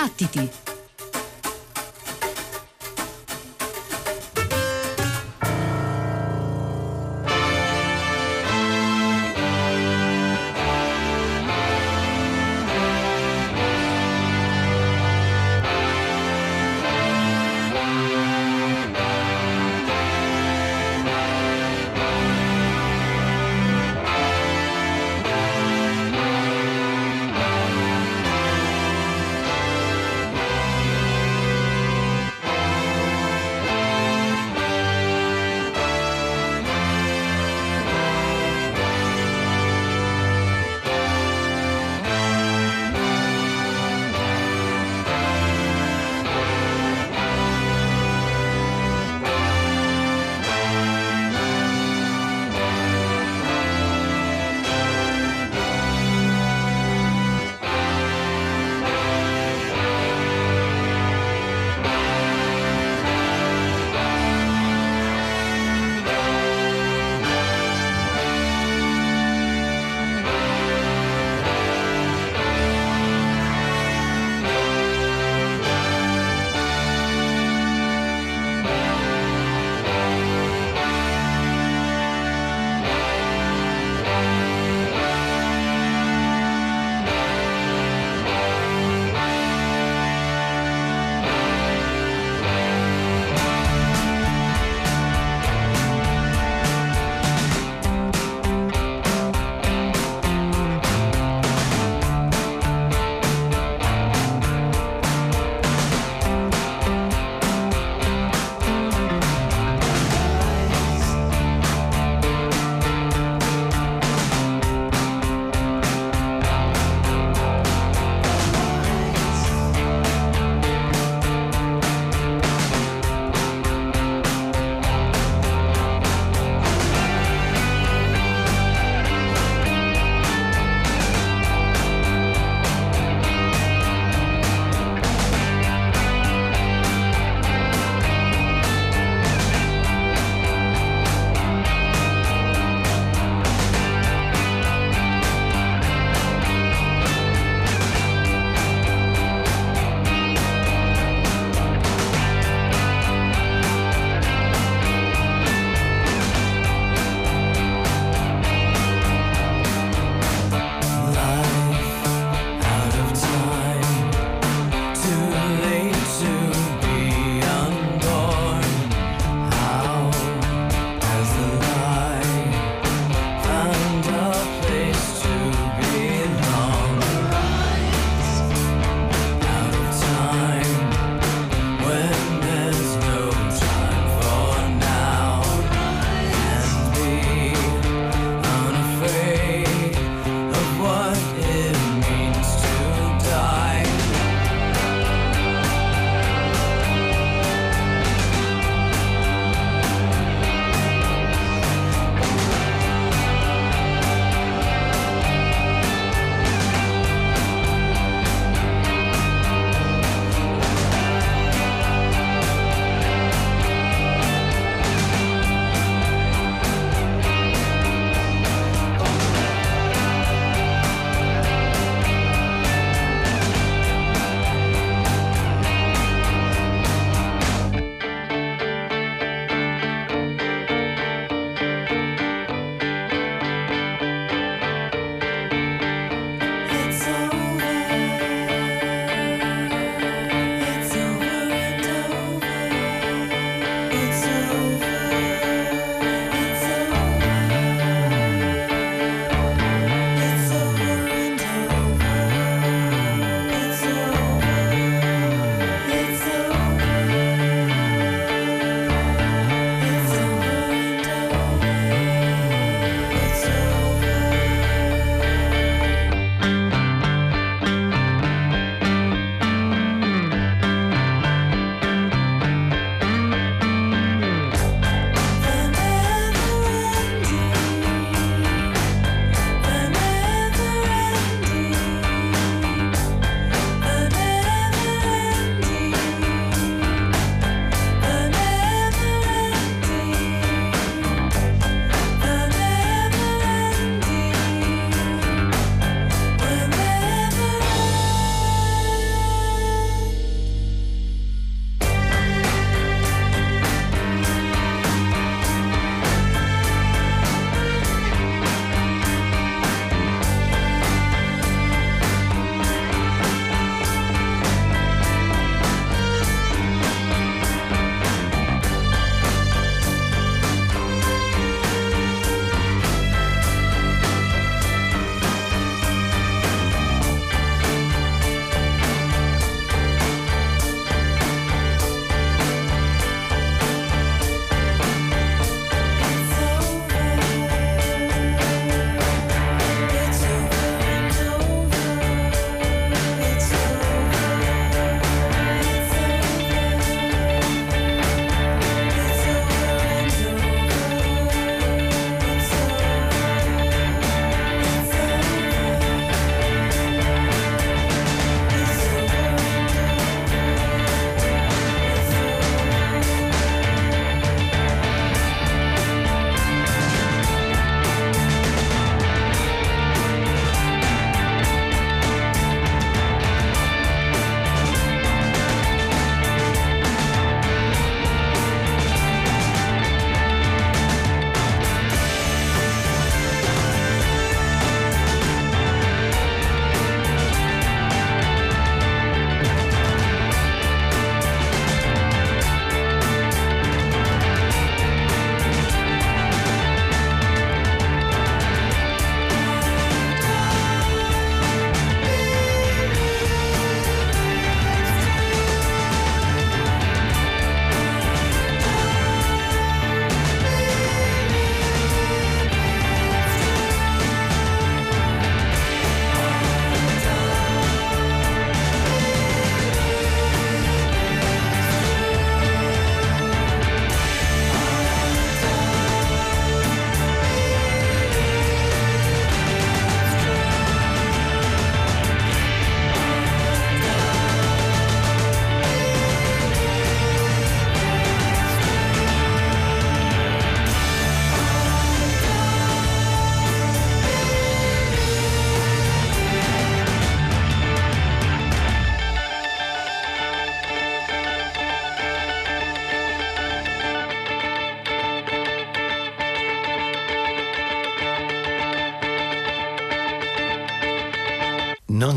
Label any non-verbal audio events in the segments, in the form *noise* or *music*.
Battiti!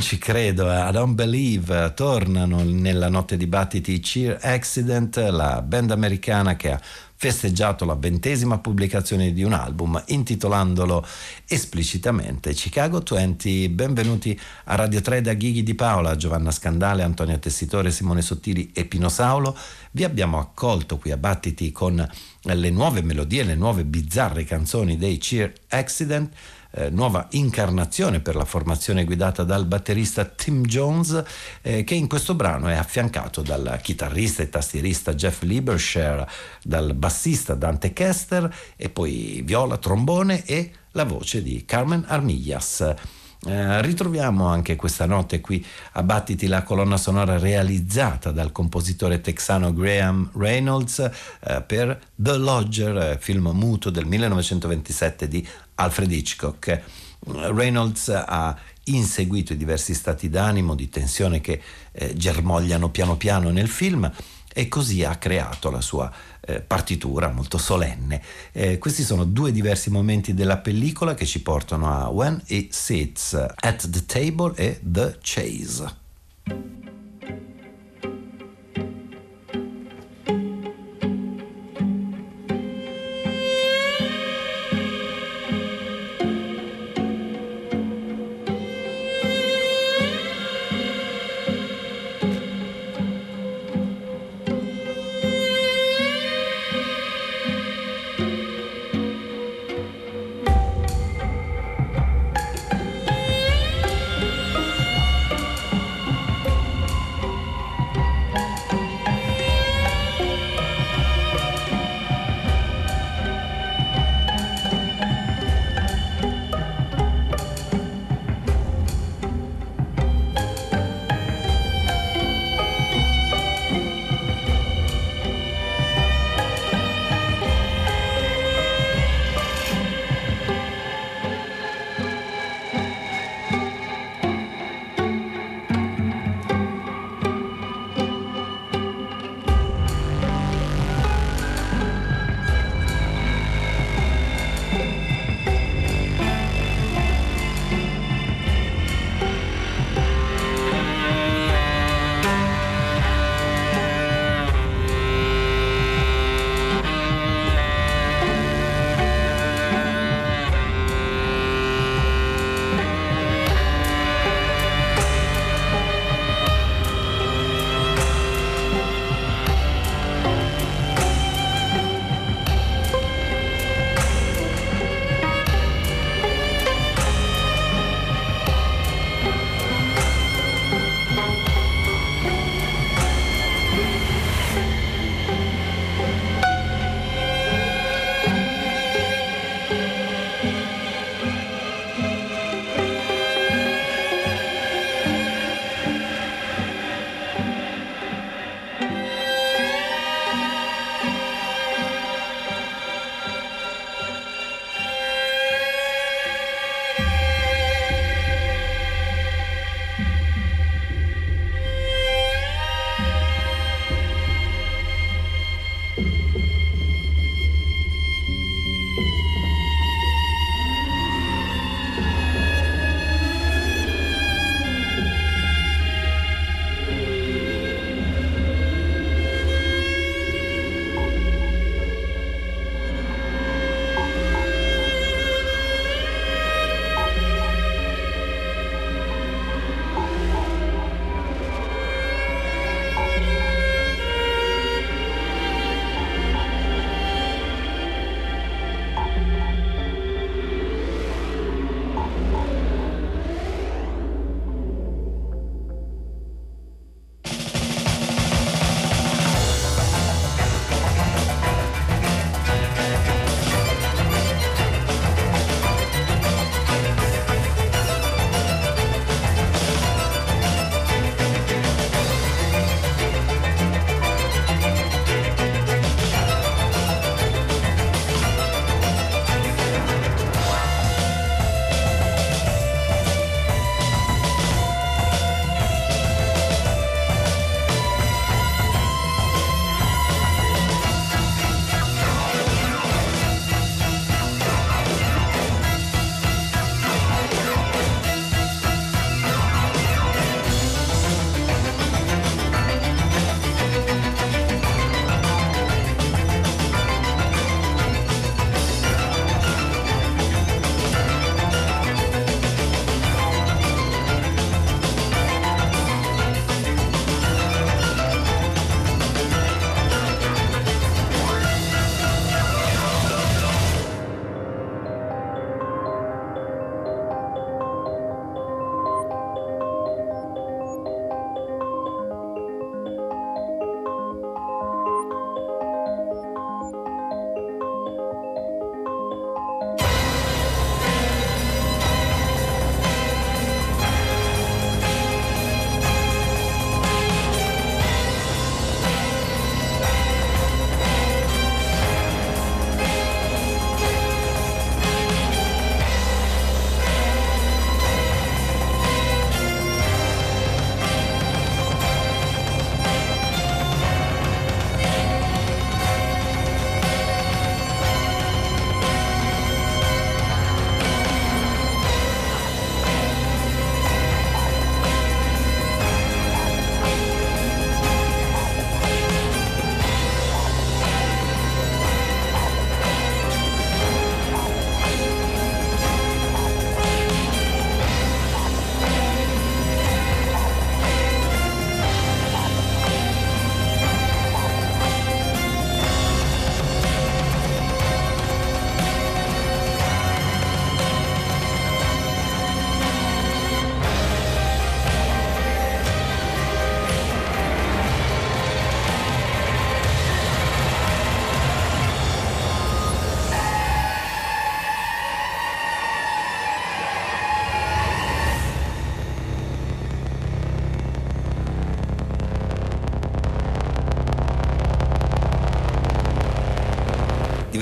Ci credo, I don't believe, tornano nella notte di battiti Cheer Accident, la band americana che ha festeggiato la ventesima pubblicazione di un album intitolandolo esplicitamente Chicago 20. Benvenuti a Radio 3 da Ghighi di Paola, Giovanna Scandale, Antonio Tessitore, Simone Sottili e Pino Saulo. Vi abbiamo accolto qui a Battiti con le nuove melodie, le nuove bizzarre canzoni dei Cheer Accident eh, nuova incarnazione per la formazione guidata dal batterista Tim Jones eh, che in questo brano è affiancato dal chitarrista e tastierista Jeff Liebershire, dal bassista Dante Kester e poi viola, trombone e la voce di Carmen Armillas. Eh, ritroviamo anche questa notte qui a Battiti la colonna sonora realizzata dal compositore texano Graham Reynolds eh, per The Lodger, eh, film muto del 1927 di Alfred Hitchcock. Reynolds ha inseguito i diversi stati d'animo, di tensione che eh, germogliano piano piano nel film e così ha creato la sua eh, partitura molto solenne. Eh, questi sono due diversi momenti della pellicola che ci portano a When He Sits at the Table e The Chase.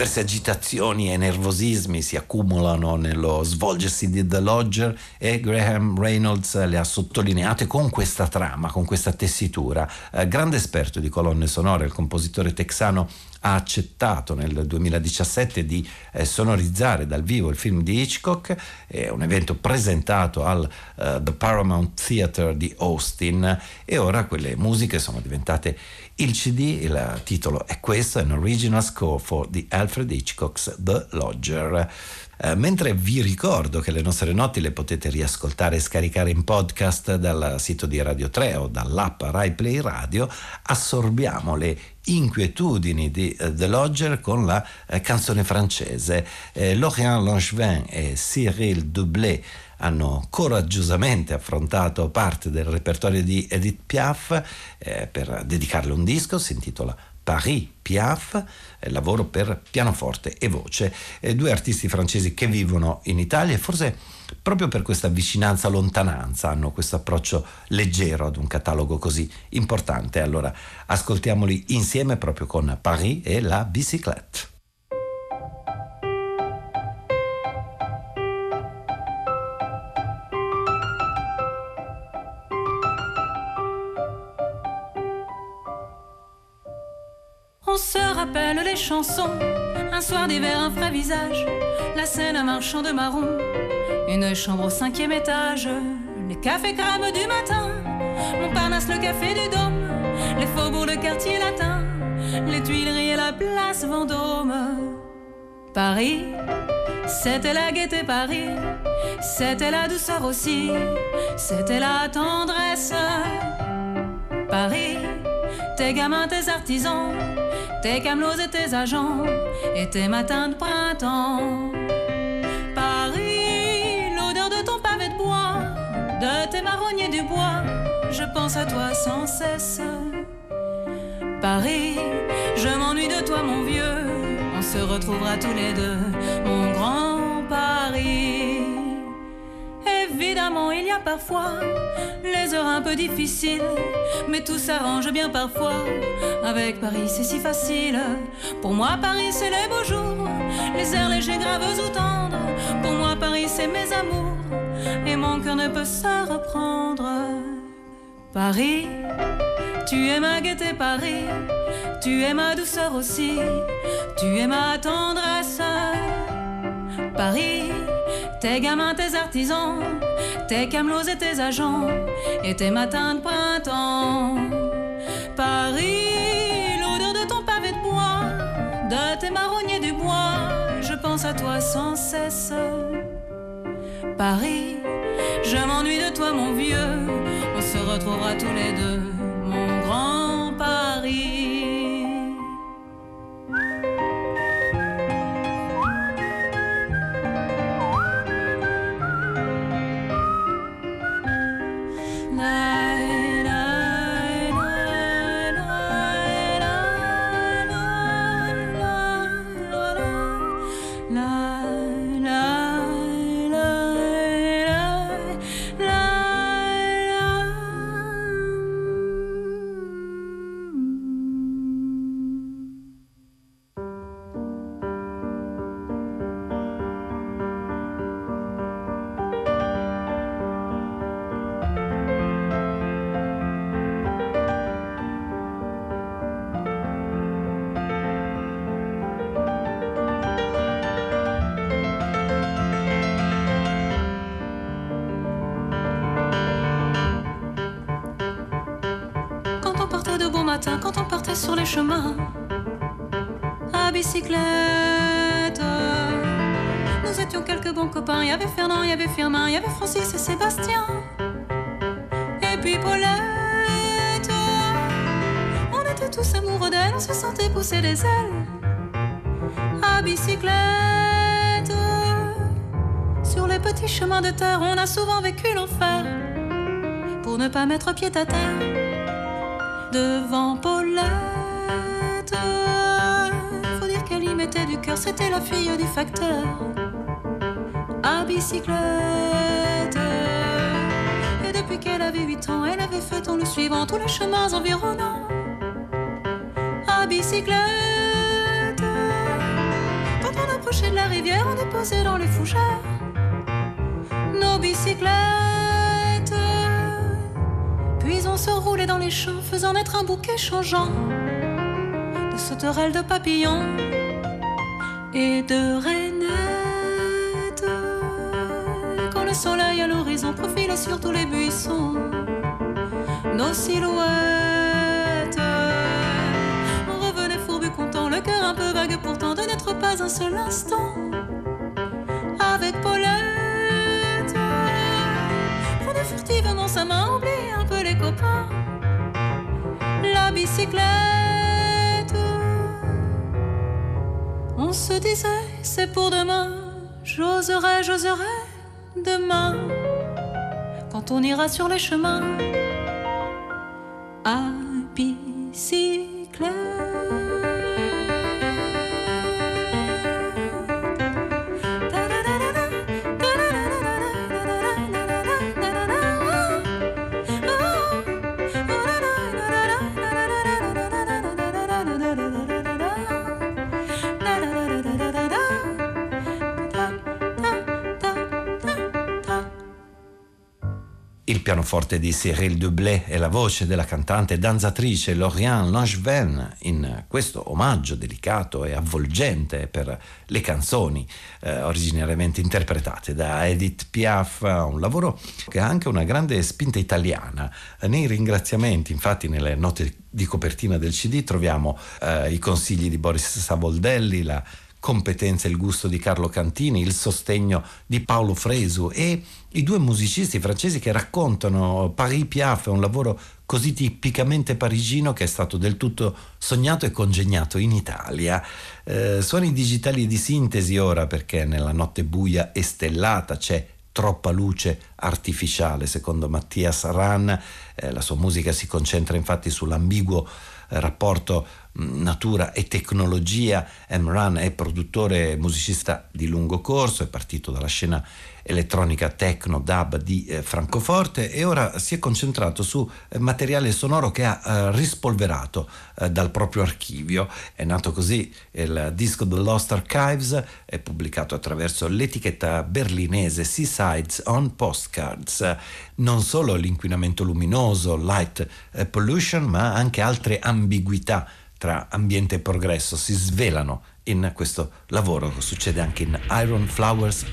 Diverse agitazioni e nervosismi si accumulano nello svolgersi di The Lodger e Graham Reynolds le ha sottolineate con questa trama, con questa tessitura. Eh, grande esperto di colonne sonore, il compositore texano ha accettato nel 2017 di eh, sonorizzare dal vivo il film di Hitchcock, è un evento presentato al uh, The Paramount Theatre di Austin e ora quelle musiche sono diventate il CD, il titolo è questo, un original score for the Alfred Hitchcock's The Lodger. Eh, mentre vi ricordo che le nostre notti le potete riascoltare e scaricare in podcast dal sito di Radio 3 o dall'app Rai Play Radio, assorbiamo le inquietudini di uh, The Lodger con la uh, canzone francese. Eh, Laurent Langevin e Cyril Doublé hanno coraggiosamente affrontato parte del repertorio di Edith Piaf eh, per dedicarle un disco, si intitola Paris Piaf, eh, lavoro per pianoforte e voce, eh, due artisti francesi che vivono in Italia e forse proprio per questa vicinanza, lontananza hanno questo approccio leggero ad un catalogo così importante. Allora ascoltiamoli insieme proprio con Paris e la bicyclette. On se rappelle les chansons, un soir d'hiver, un frais visage, la scène un marchand de marron, une chambre au cinquième étage, les cafés crèmes du matin, Montparnasse, le café du Dôme, les faubourgs, le quartier latin, les Tuileries et la place Vendôme. Paris, c'était la gaieté Paris, c'était la douceur aussi, c'était la tendresse. Paris, tes gamins, tes artisans, tes camelots et tes agents, et tes matins de printemps. Paris, l'odeur de ton pavé de bois, de tes marronniers du bois, je pense à toi sans cesse. Paris, je m'ennuie de toi mon vieux, on se retrouvera tous les deux, mon grand Évidemment, il y a parfois les heures un peu difficiles, mais tout s'arrange bien parfois. Avec Paris, c'est si facile. Pour moi, Paris, c'est les beaux jours, les airs légers, graves ou tendres. Pour moi, Paris, c'est mes amours, et mon cœur ne peut se reprendre. Paris, tu es ma gaieté, Paris, tu es ma douceur aussi, tu es ma tendresse. Paris, tes gamins, tes artisans, tes camelots et tes agents, et tes matins de printemps. Paris, l'odeur de ton pavé de bois, de tes marronniers du bois, je pense à toi sans cesse. Paris, je m'ennuie de toi mon vieux, on se retrouvera tous les deux, mon grand Paris. Devant Paulette. Faut dire qu'elle y mettait du cœur, c'était la fille du facteur à bicyclette. Et depuis qu'elle avait 8 ans, elle avait fait en le suivant tous les chemins environnants à bicyclette. coucher de la rivière, on posé dans les fougères. Nos bicyclettes. Se roulait dans les champs, faisant naître un bouquet changeant de sauterelles, de papillons et de rainettes. Quand le soleil à l'horizon profile sur tous les buissons, nos silhouettes. On revenait fourbu content, le cœur un peu vague pourtant de n'être pas un seul instant avec Paulette. Prenait furtivement sa main, La bicyclette. On se disait, c'est pour demain. J'oserai, j'oserai demain. Quand on ira sur les chemins pianoforte di Cyril Dublé e la voce della cantante e danzatrice Lauriane Langevin in questo omaggio delicato e avvolgente per le canzoni eh, originariamente interpretate da Edith Piaf, un lavoro che ha anche una grande spinta italiana. Nei ringraziamenti, infatti, nelle note di copertina del CD troviamo eh, i consigli di Boris Savoldelli, la competenza e il gusto di Carlo Cantini, il sostegno di Paolo Fresu e i due musicisti francesi che raccontano Paris Piaf, un lavoro così tipicamente parigino che è stato del tutto sognato e congegnato in Italia. Eh, suoni digitali di sintesi ora perché nella notte buia e stellata c'è troppa luce artificiale, secondo Mattias Ran. Eh, la sua musica si concentra infatti sull'ambiguo rapporto natura e tecnologia. Emran è produttore e musicista di lungo corso, è partito dalla scena elettronica techno dub di eh, Francoforte e ora si è concentrato su eh, materiale sonoro che ha eh, rispolverato eh, dal proprio archivio. È nato così il disco The Lost Archives, è pubblicato attraverso l'etichetta berlinese Seasides on Postcards. Non solo l'inquinamento luminoso, light eh, pollution, ma anche altre ambiguità tra ambiente e progresso si svelano in questo lavoro succede anche in Iron Flowers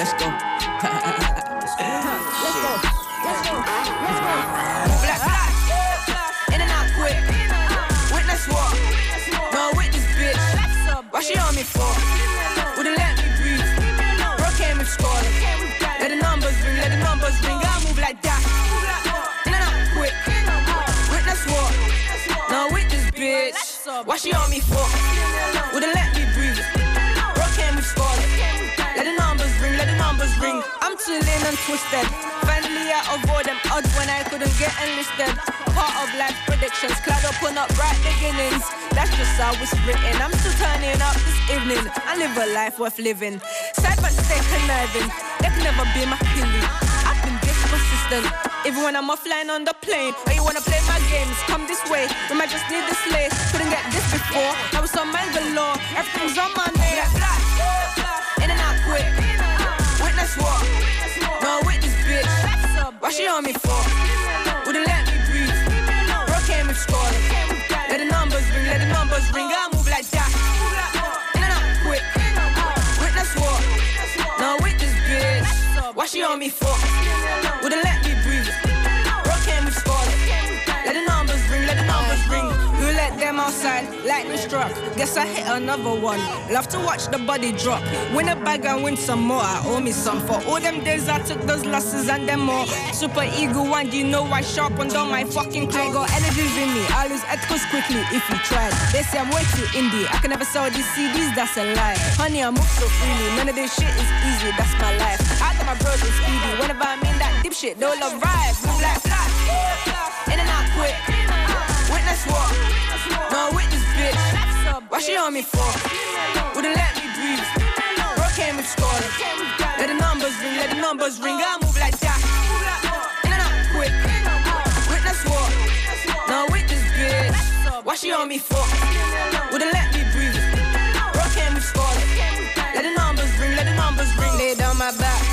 Let's go. Let's go. Let's go. Let's go. Let's go. Witness what? No, she on me for? Wouldn't let me breathe. Bro came with scoring. Let the numbers ring, let the numbers ring. I move like that. In and out quick. Witness what? No, witness bitch. Why she on me for? Wouldn't twisted. Finally, I avoid them odds when I couldn't get enlisted. Part of life predictions, clad up on upright beginnings. That's just how it's written. I'm still turning up this evening. I live a life worth living. Side by side, conniving. They can never be my feeling. I've been this persistent. Even when I'm offline on the plane, or you wanna play my games, come this way. We might just need this lace. Couldn't get this before. I was on mine law. Everything's on my name. Why she on me for? Wouldn't let me breathe. Bro came with scoring. Let the numbers ring, let the numbers ring. I move like that. In and out quick. Witness what? Now witness bitch. Why she on me for? Wouldn't let Lightning struck. Guess I hit another one. Love to watch the body drop. Win a bag and win some more. I owe me some for all them days I took those losses and them more. Super ego one, you know I sharpened on my fucking clay? Got energies in me. I lose ethicals quickly if you try. They say I'm way too indie. I can never sell these CDs, that's a lie. Honey, I move so freely. None of this shit is easy, that's my life. I got my bros is speedy. Whenever I'm in that dipshit, they'll love ride. Move like flash. In and out quick. Witness what? No witness. Why she on me for? Wouldn't let me breathe. Bro came with scores. Let the numbers ring, let the numbers ring. I move like that. In and out quick. Witness what? No witness bitch. Why she on me for? Wouldn't let me breathe. Bro came with scores. Let the numbers ring, let the numbers ring. Lay down my back.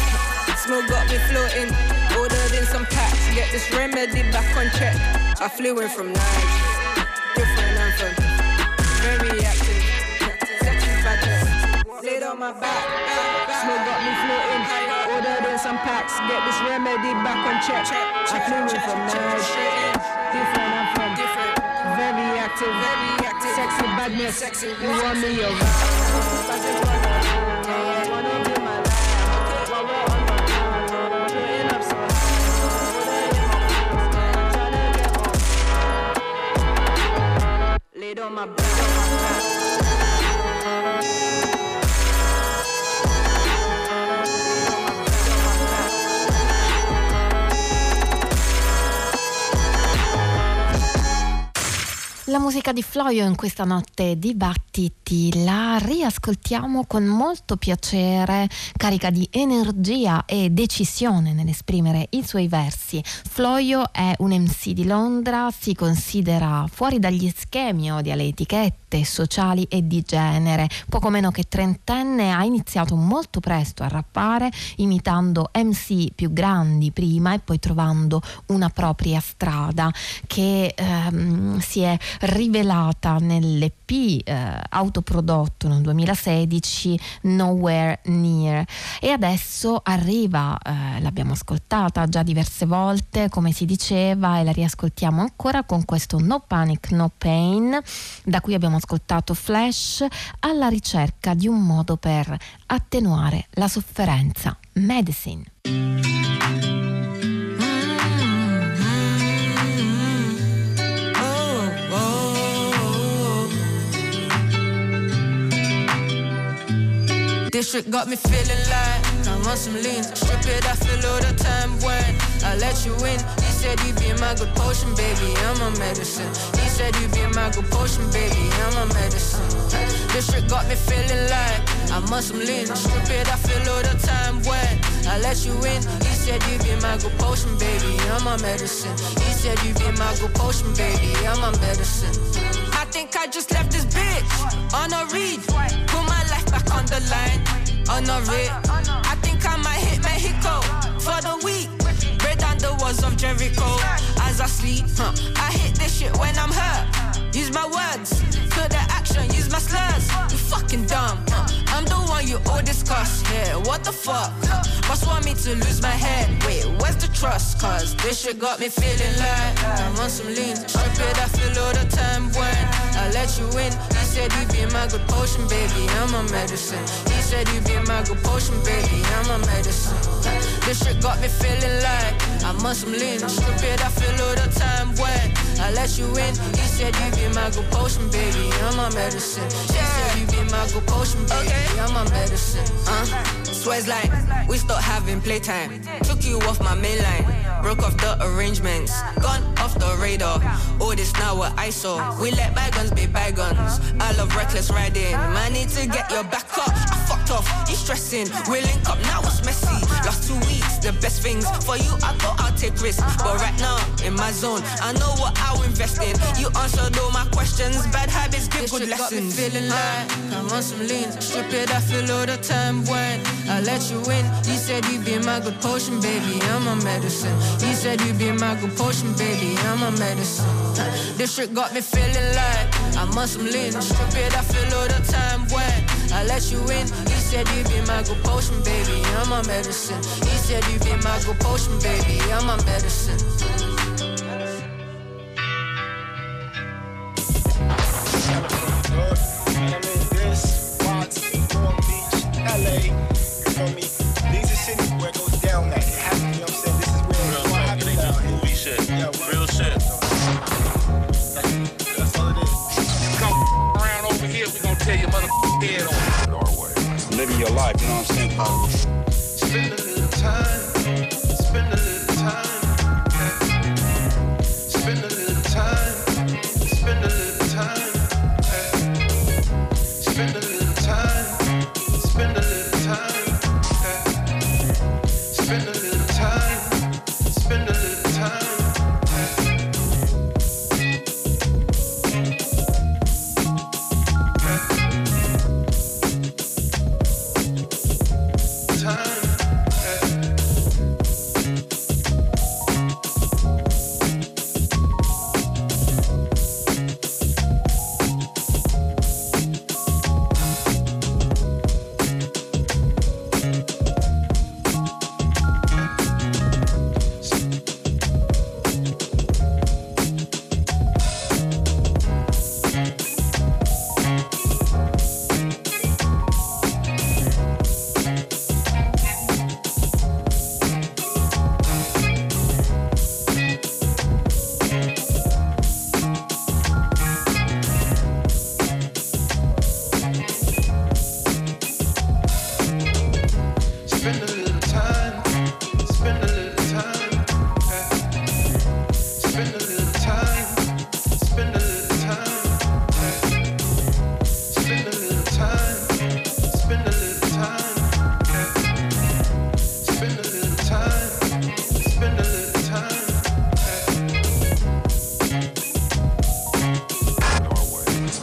Smoke got me floating. Ordered in some packs. Get this remedy back on check. I flew in from Niger. Laid on my back. Smoke got me floating. Ordered in some packs. Get this remedy back on check. I flew in from Niger. Different anthem. Different. Very active. Very active. Sexy badness. Sexy. You want me around. La musica di Floio in questa notte di battiti la riascoltiamo con molto piacere, carica di energia e decisione nell'esprimere i suoi versi. Floio è un MC di Londra, si considera fuori dagli schemi o dalle etichette sociali e di genere. Poco meno che trentenne ha iniziato molto presto a rappare, imitando MC più grandi prima e poi trovando una propria strada che ehm, si è rivelata nell'EP eh, autoprodotto nel 2016 Nowhere Near e adesso arriva, eh, l'abbiamo ascoltata già diverse volte come si diceva e la riascoltiamo ancora con questo No Panic No Pain da cui abbiamo ascoltato Flash alla ricerca di un modo per attenuare la sofferenza. Medicine. This got me feeling like I want some lean. Strip it, I feel all the time when I let you in. He said you be my good potion, baby. I'm a medicine. He said you'd be my good potion, baby. I'm a medicine. This shit got me feeling like I'm on some lean. Stupid, I feel all the time when I let you in. He said you'd be my good potion, baby. I'm a medicine. He said you'd be my good potion, baby. I'm a medicine. I think I just left this bitch on a read. Put my life back on the line, on a read. I think I might hit Mexico for the week. Break down the walls of Jericho as I sleep. Huh. I hit this shit when I'm hurt. Use my words, feel the action, use my slurs. You fucking dumb. I'm the one you all discuss. Yeah, what the fuck? Must want me to lose my head. Wait, where's the trust? Cause this shit got me feeling like I'm on some lean. Stupid, I feel all the time when I let you in. He said you be my good potion, baby. I'm a medicine. He said you be my good potion, baby. I'm a medicine. This shit got me feeling like I'm on some lean. Stupid, I feel all the time when I let you in. He said you be my good potion, baby. I'm a medicine. She said you be my good potion, baby. I'm a medicine. Uh, swears like we stopped having playtime. Took you off my main line. Broke off the arrangements. Gone off the radar. All this now what I saw. We let bygones be bygones. I love reckless riding. Man, need to get your back up. I fucked off. You stressing. We link up now. It's messy. Last two weeks, the best things for you. I thought I'll take risks, but right now in my zone, I know what I'll invest in. You answered all my questions. Bad habits give good lessons. Got me feeling like I'm on some lean. Stupid, I feel all the time when I let you in. He said you'd be my good potion, baby. I'm a medicine. He said you'd be my good potion, baby. I'm a medicine. This shit got me feeling like on some lean. Stupid, I feel all the time when I let you in. He said you be my good potion, baby. I'm a medicine. He said you be my good potion, baby. I'm a medicine. This, Beach, LA. Me? Real shit. That's, all it is. come around over here, we gonna tear your mother head off. living your life, you know what I'm saying?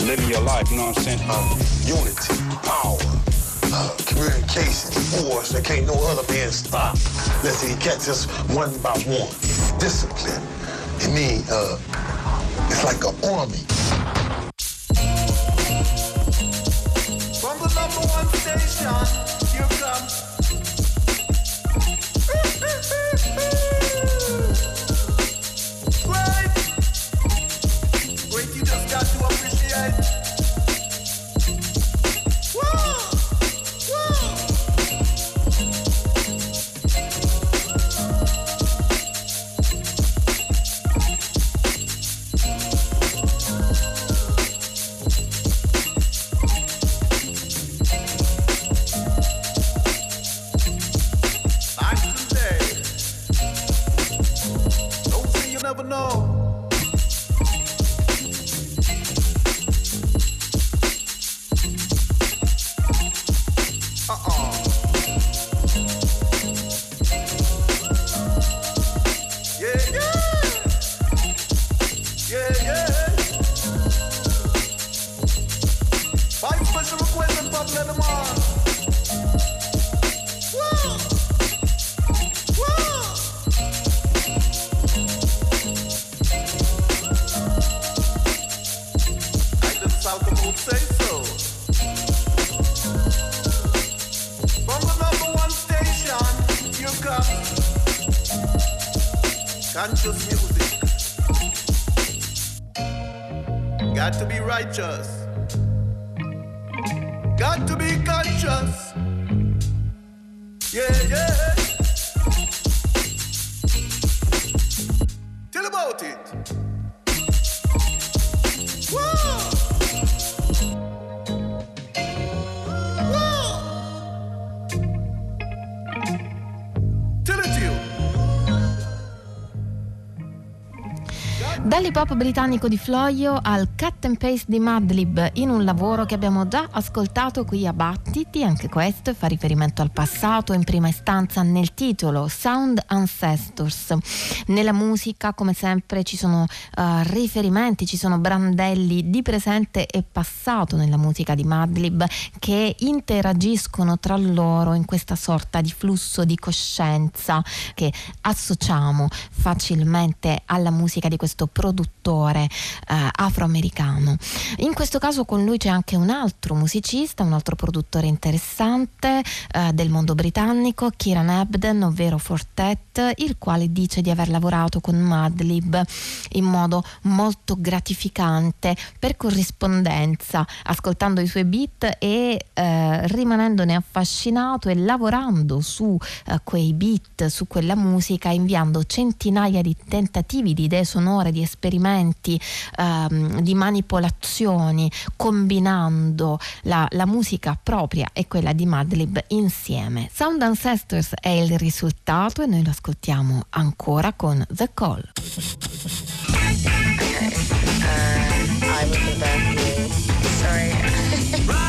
Living your life, you know what I'm saying? uh, unity, power, uh, communication, force that can't no other man stop. Let's say he catch us one by one. Discipline. It mean, uh, it's like an army. From the number one station, Hop britannico di Floio al cut and paste di Madlib in un lavoro che abbiamo già ascoltato qui a Battiti, anche questo fa riferimento al passato in prima istanza nel titolo Sound Ancestors. Nella musica come sempre ci sono eh, riferimenti, ci sono brandelli di presente e passato nella musica di Madlib che interagiscono tra loro in questa sorta di flusso di coscienza che associamo facilmente alla musica di questo produttore eh, afroamericano. In questo caso con lui c'è anche un altro musicista, un altro produttore interessante eh, del mondo britannico, Kieran Ebden, ovvero Fortet, il quale dice di aver lavorato con Madlib in modo molto gratificante per corrispondenza, ascoltando i suoi beat e eh, rimanendone affascinato e lavorando su eh, quei beat, su quella musica, inviando centinaia di tentativi di idee sonore, di esperimenti, ehm, di manipolazioni, combinando la, la musica propria e quella di Madlib insieme. Sound Ancestors è il risultato e noi lo ascoltiamo ancora con The Call. I will *laughs*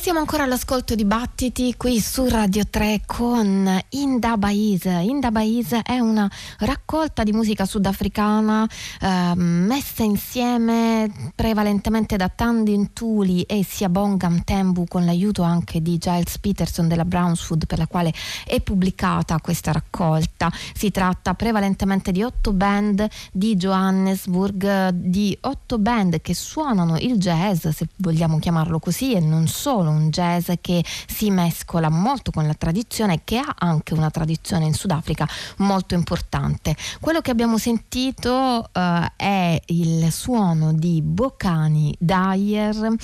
siamo ancora all'ascolto di Battiti qui su Radio 3 con Inda Baiz. Inda Baiz è una raccolta di musica sudafricana eh, messa insieme prevalentemente da Tandin Tuli e Siabongam Tembu con l'aiuto anche di Giles Peterson della Brownswood per la quale è pubblicata questa raccolta. Si tratta prevalentemente di otto band di Johannesburg, di otto band che suonano il jazz, se vogliamo chiamarlo così, e non solo un jazz che si mescola molto con la tradizione che ha anche una tradizione in Sudafrica molto importante. Quello che abbiamo sentito eh, è il suono di Bocani Dyer,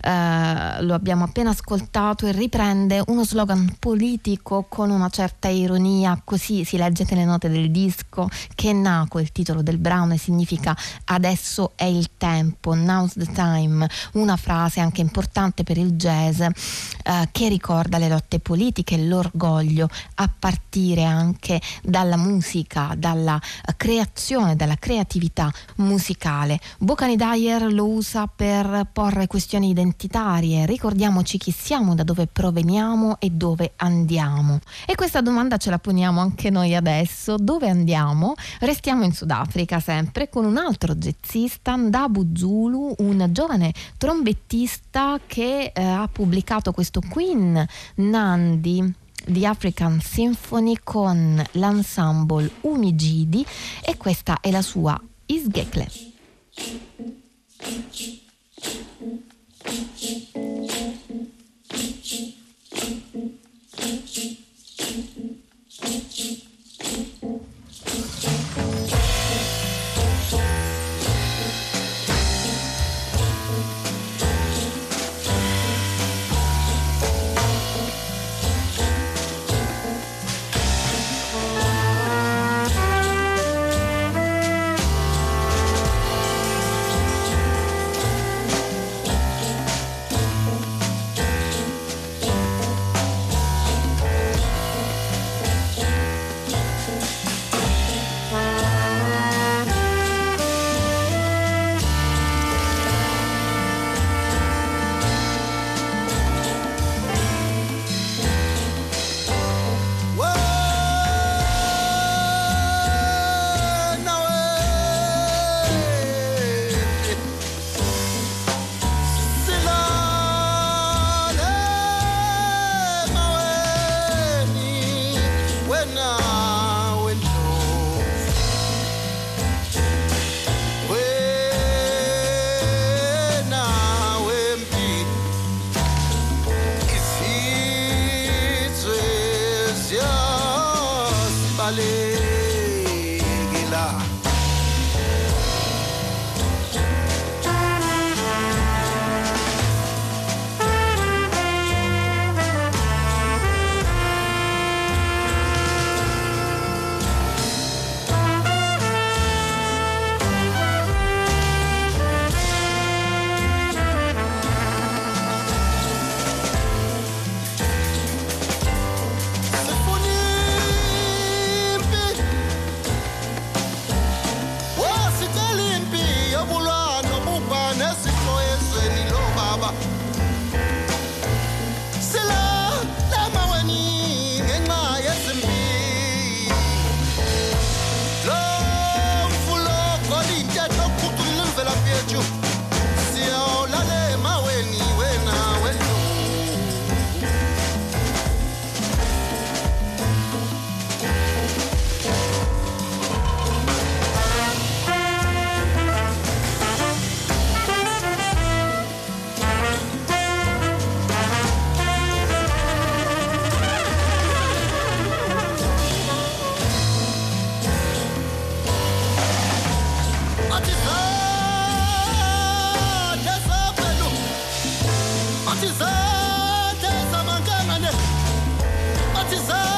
eh, lo abbiamo appena ascoltato e riprende uno slogan politico con una certa ironia, così si legge nelle note del disco, che naco il titolo del brano e significa adesso è il tempo, now's the time, una frase anche importante per il jazz eh, che ricorda le lotte politiche, l'orgoglio a partire anche dalla musica, dalla creazione, dalla creatività musicale. Bocani Dyer lo usa per porre questioni identitarie, ricordiamoci chi siamo, da dove proveniamo e dove andiamo. E questa domanda ce la poniamo anche noi adesso, dove andiamo? Restiamo in Sudafrica sempre con un altro jazzista, Ndabu Zulu, un giovane trombettista che eh, ha pubblicato questo Queen Nandi The African Symphony con l'ensemble Umigidi e questa è la sua Isgekle. what you.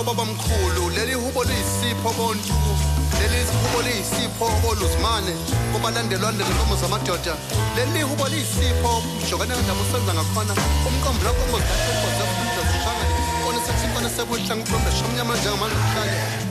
Lelo babamkhulu leli hubo liyisipho bontu leli hubo liyisipho oluzimane kubalandelwandele nkomo zamadoda leli hubo liyisipho ujokane kandaba usenza ngakhona umqombo lakho kozakho kozafunda zishangane kona sekusikhona sekuhla ngiqombe shomnyama njengamanluhlane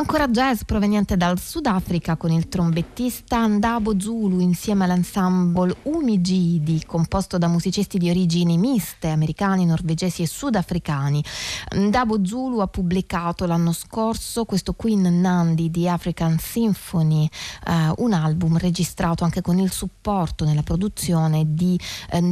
Ancora jazz proveniente dal Sudafrica con il trombettista Ndabo Zulu insieme all'ensemble Umigidi, composto da musicisti di origini miste, americani, norvegesi e sudafricani. Ndabo Zulu ha pubblicato l'anno scorso questo Queen Nandi di African Symphony, eh, un album registrato anche con il supporto nella produzione di eh,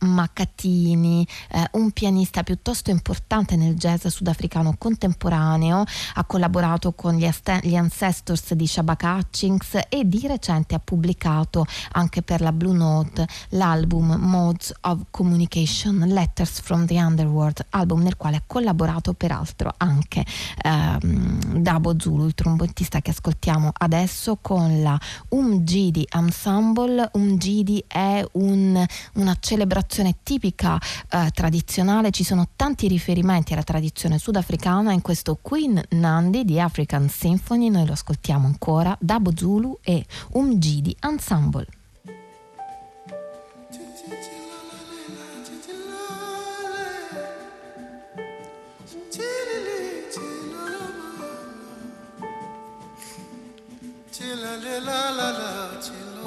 Makatini, eh, un pianista piuttosto importante nel jazz sudafricano contemporaneo, ha collaborato con gli, Aste- gli Ancestors di Shabaka Hutchings e di recente ha pubblicato anche per la Blue Note l'album Modes of Communication Letters from the Underworld, album nel quale ha collaborato peraltro anche ehm, Dabo Zulu, il trombottista che ascoltiamo adesso con la Umgidi Ensemble. Umgidi è un- una celebrazione tipica eh, tradizionale, ci sono tanti riferimenti alla tradizione sudafricana. In questo Queen Nandi di African Symphony, noi lo ascoltiamo ancora, Dabo Zulu e Umgidi Ensemble. La la la la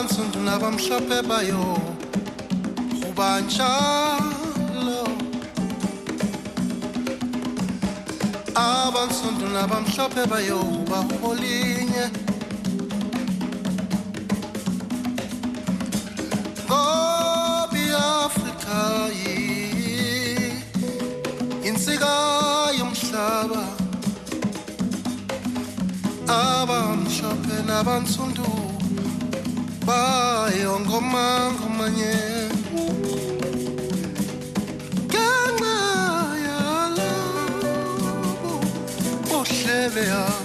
abantsundu nabamhlophe bayo kubanjalo abantsundu nabamhlophe bayo kubaholinye abantsundu bayongoma ngomanye. Ngenxa yalo uhlebe yao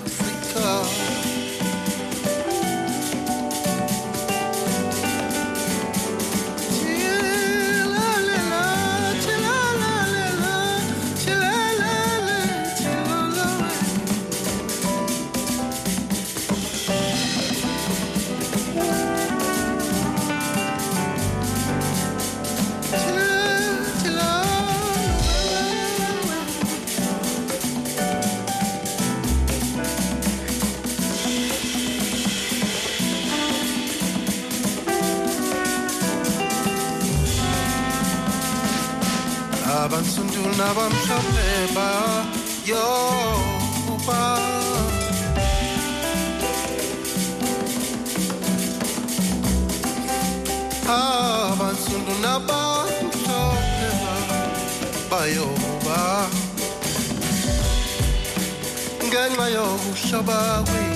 abansundu nabamhlophe bayo uba abansundu nabamhlophe bayo uba ngenxa yokuhloba kwe-afrika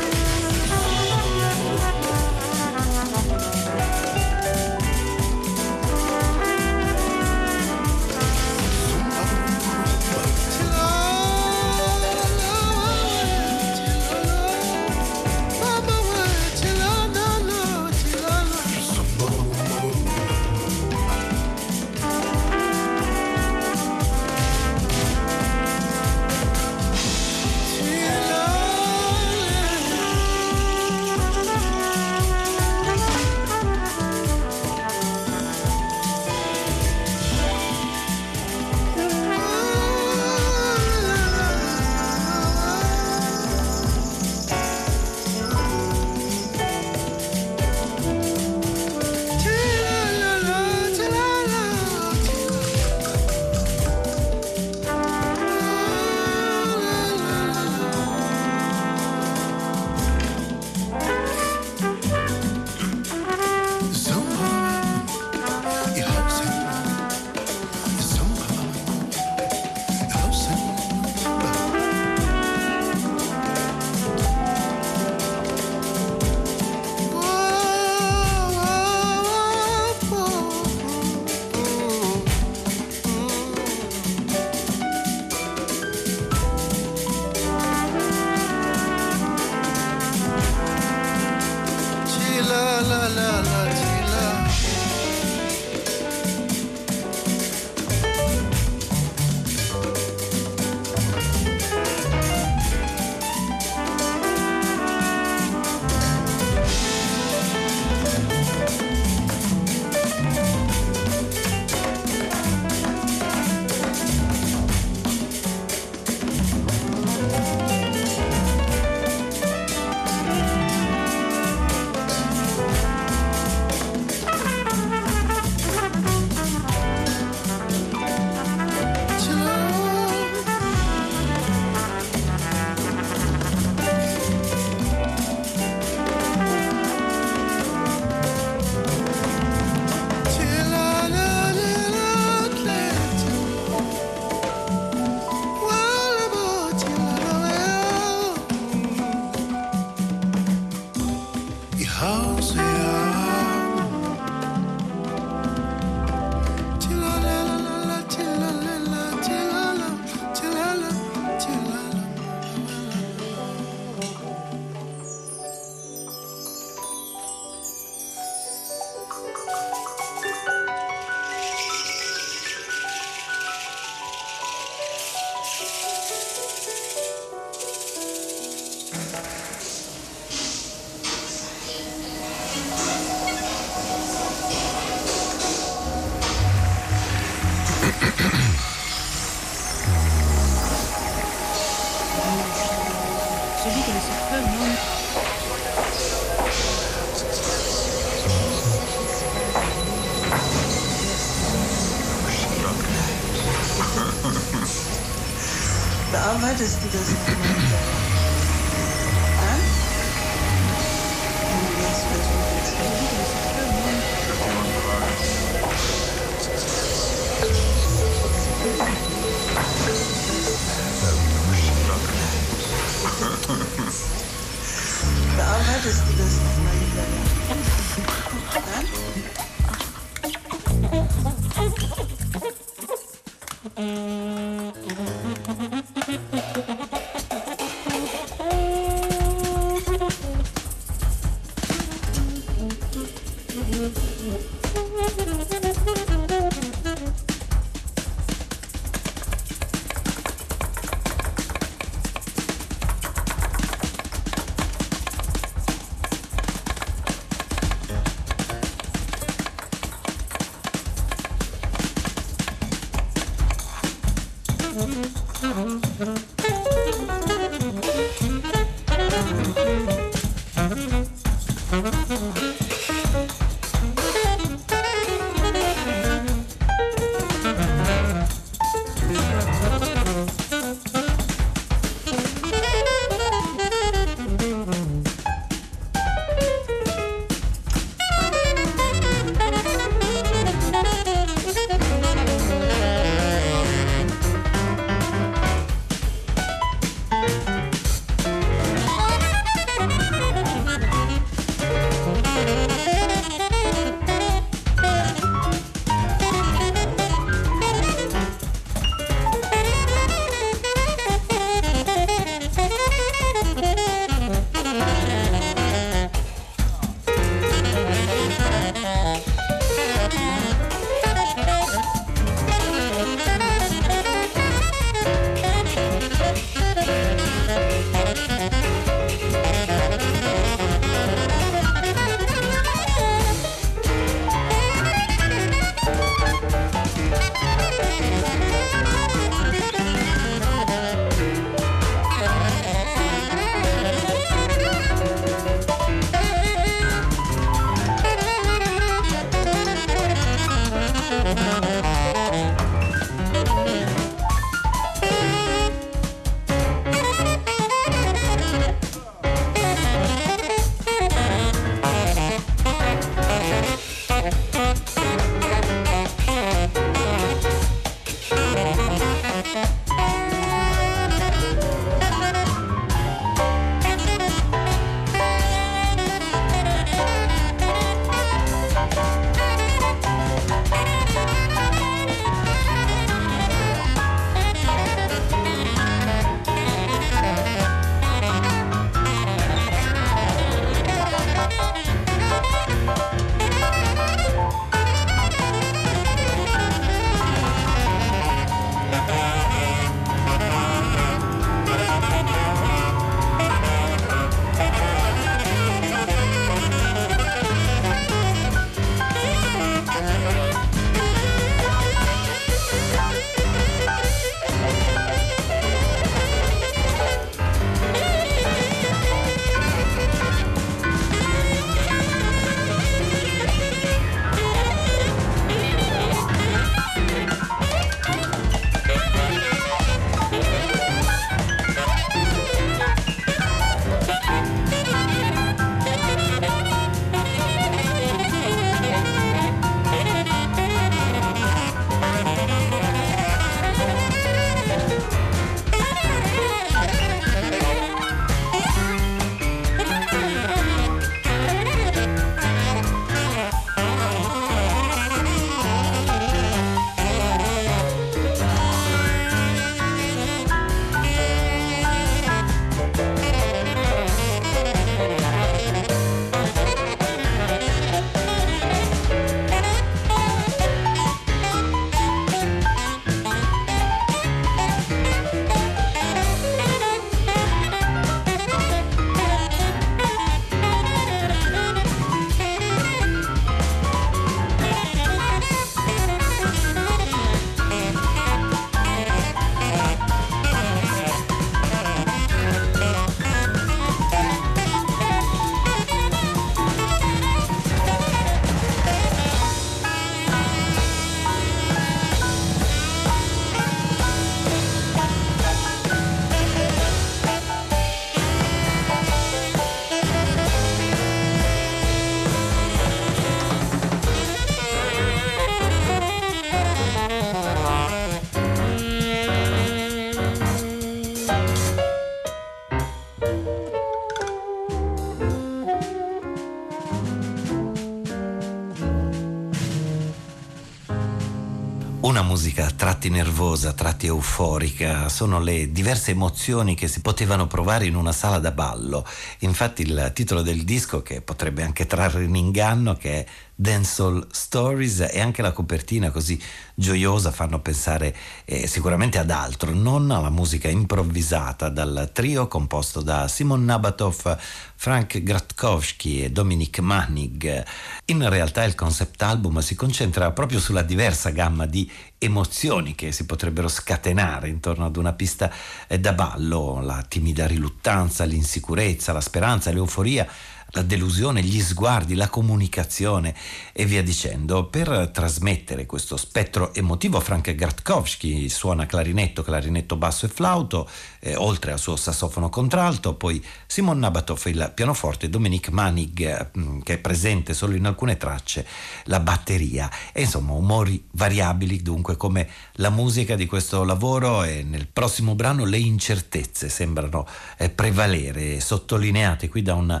Musica a tratti nervosa, a tratti euforica, sono le diverse emozioni che si potevano provare in una sala da ballo. Infatti il titolo del disco, che potrebbe anche trarre in inganno, che è Dancehall Stories e anche la copertina così gioiosa fanno pensare eh, sicuramente ad altro, non alla musica improvvisata dal trio composto da Simon Nabatov, Frank Gratkowski e Dominic Manning. In realtà il concept album si concentra proprio sulla diversa gamma di emozioni che si potrebbero scatenare intorno ad una pista eh, da ballo, la timida riluttanza, l'insicurezza, la speranza, l'euforia la delusione, gli sguardi, la comunicazione e via dicendo. Per trasmettere questo spettro emotivo Frank Gratkowski suona clarinetto, clarinetto basso e flauto, eh, oltre al suo sassofono contralto, poi Simon Nabatov il pianoforte, Dominic Manig eh, che è presente solo in alcune tracce, la batteria e insomma umori variabili dunque come la musica di questo lavoro e nel prossimo brano le incertezze sembrano eh, prevalere, sottolineate qui da un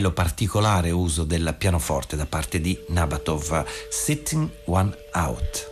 bello particolare uso del pianoforte da parte di Nabatov, Sitting One Out.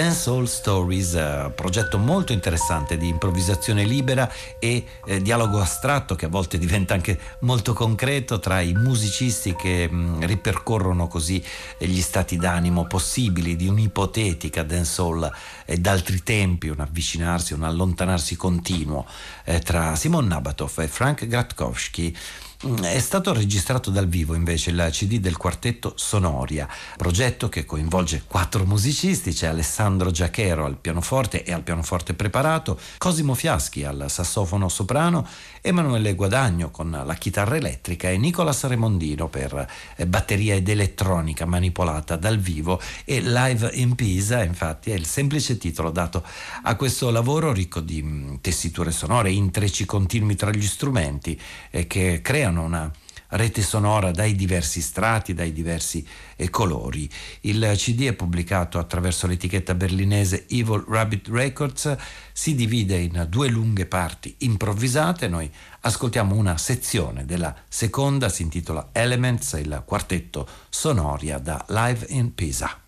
Dance All Stories, eh, progetto molto interessante di improvvisazione libera e eh, dialogo astratto che a volte diventa anche molto concreto tra i musicisti che mh, ripercorrono così eh, gli stati d'animo possibili di un'ipotetica dancehall e d'altri tempi, un avvicinarsi, un allontanarsi continuo eh, tra Simon Nabatoff e Frank Gratkowski. Mm, È stato registrato dal vivo invece il CD del quartetto Sonoria, progetto che coinvolge quattro musicisti, c'è Alessandro Giachero al pianoforte e al pianoforte preparato, Cosimo Fiaschi al sassofono soprano, Emanuele Guadagno con la chitarra elettrica e Nicolas Remondino per eh, batteria ed elettronica manipolata dal vivo. E Live in Pisa, infatti è il semplice titolo dato a questo lavoro ricco di mm, tessiture sonore, intrecci continui tra gli strumenti eh, che creano una rete sonora dai diversi strati, dai diversi eh, colori. Il CD è pubblicato attraverso l'etichetta berlinese Evil Rabbit Records, si divide in due lunghe parti improvvisate, noi ascoltiamo una sezione della seconda, si intitola Elements, il quartetto Sonoria da Live in Pisa.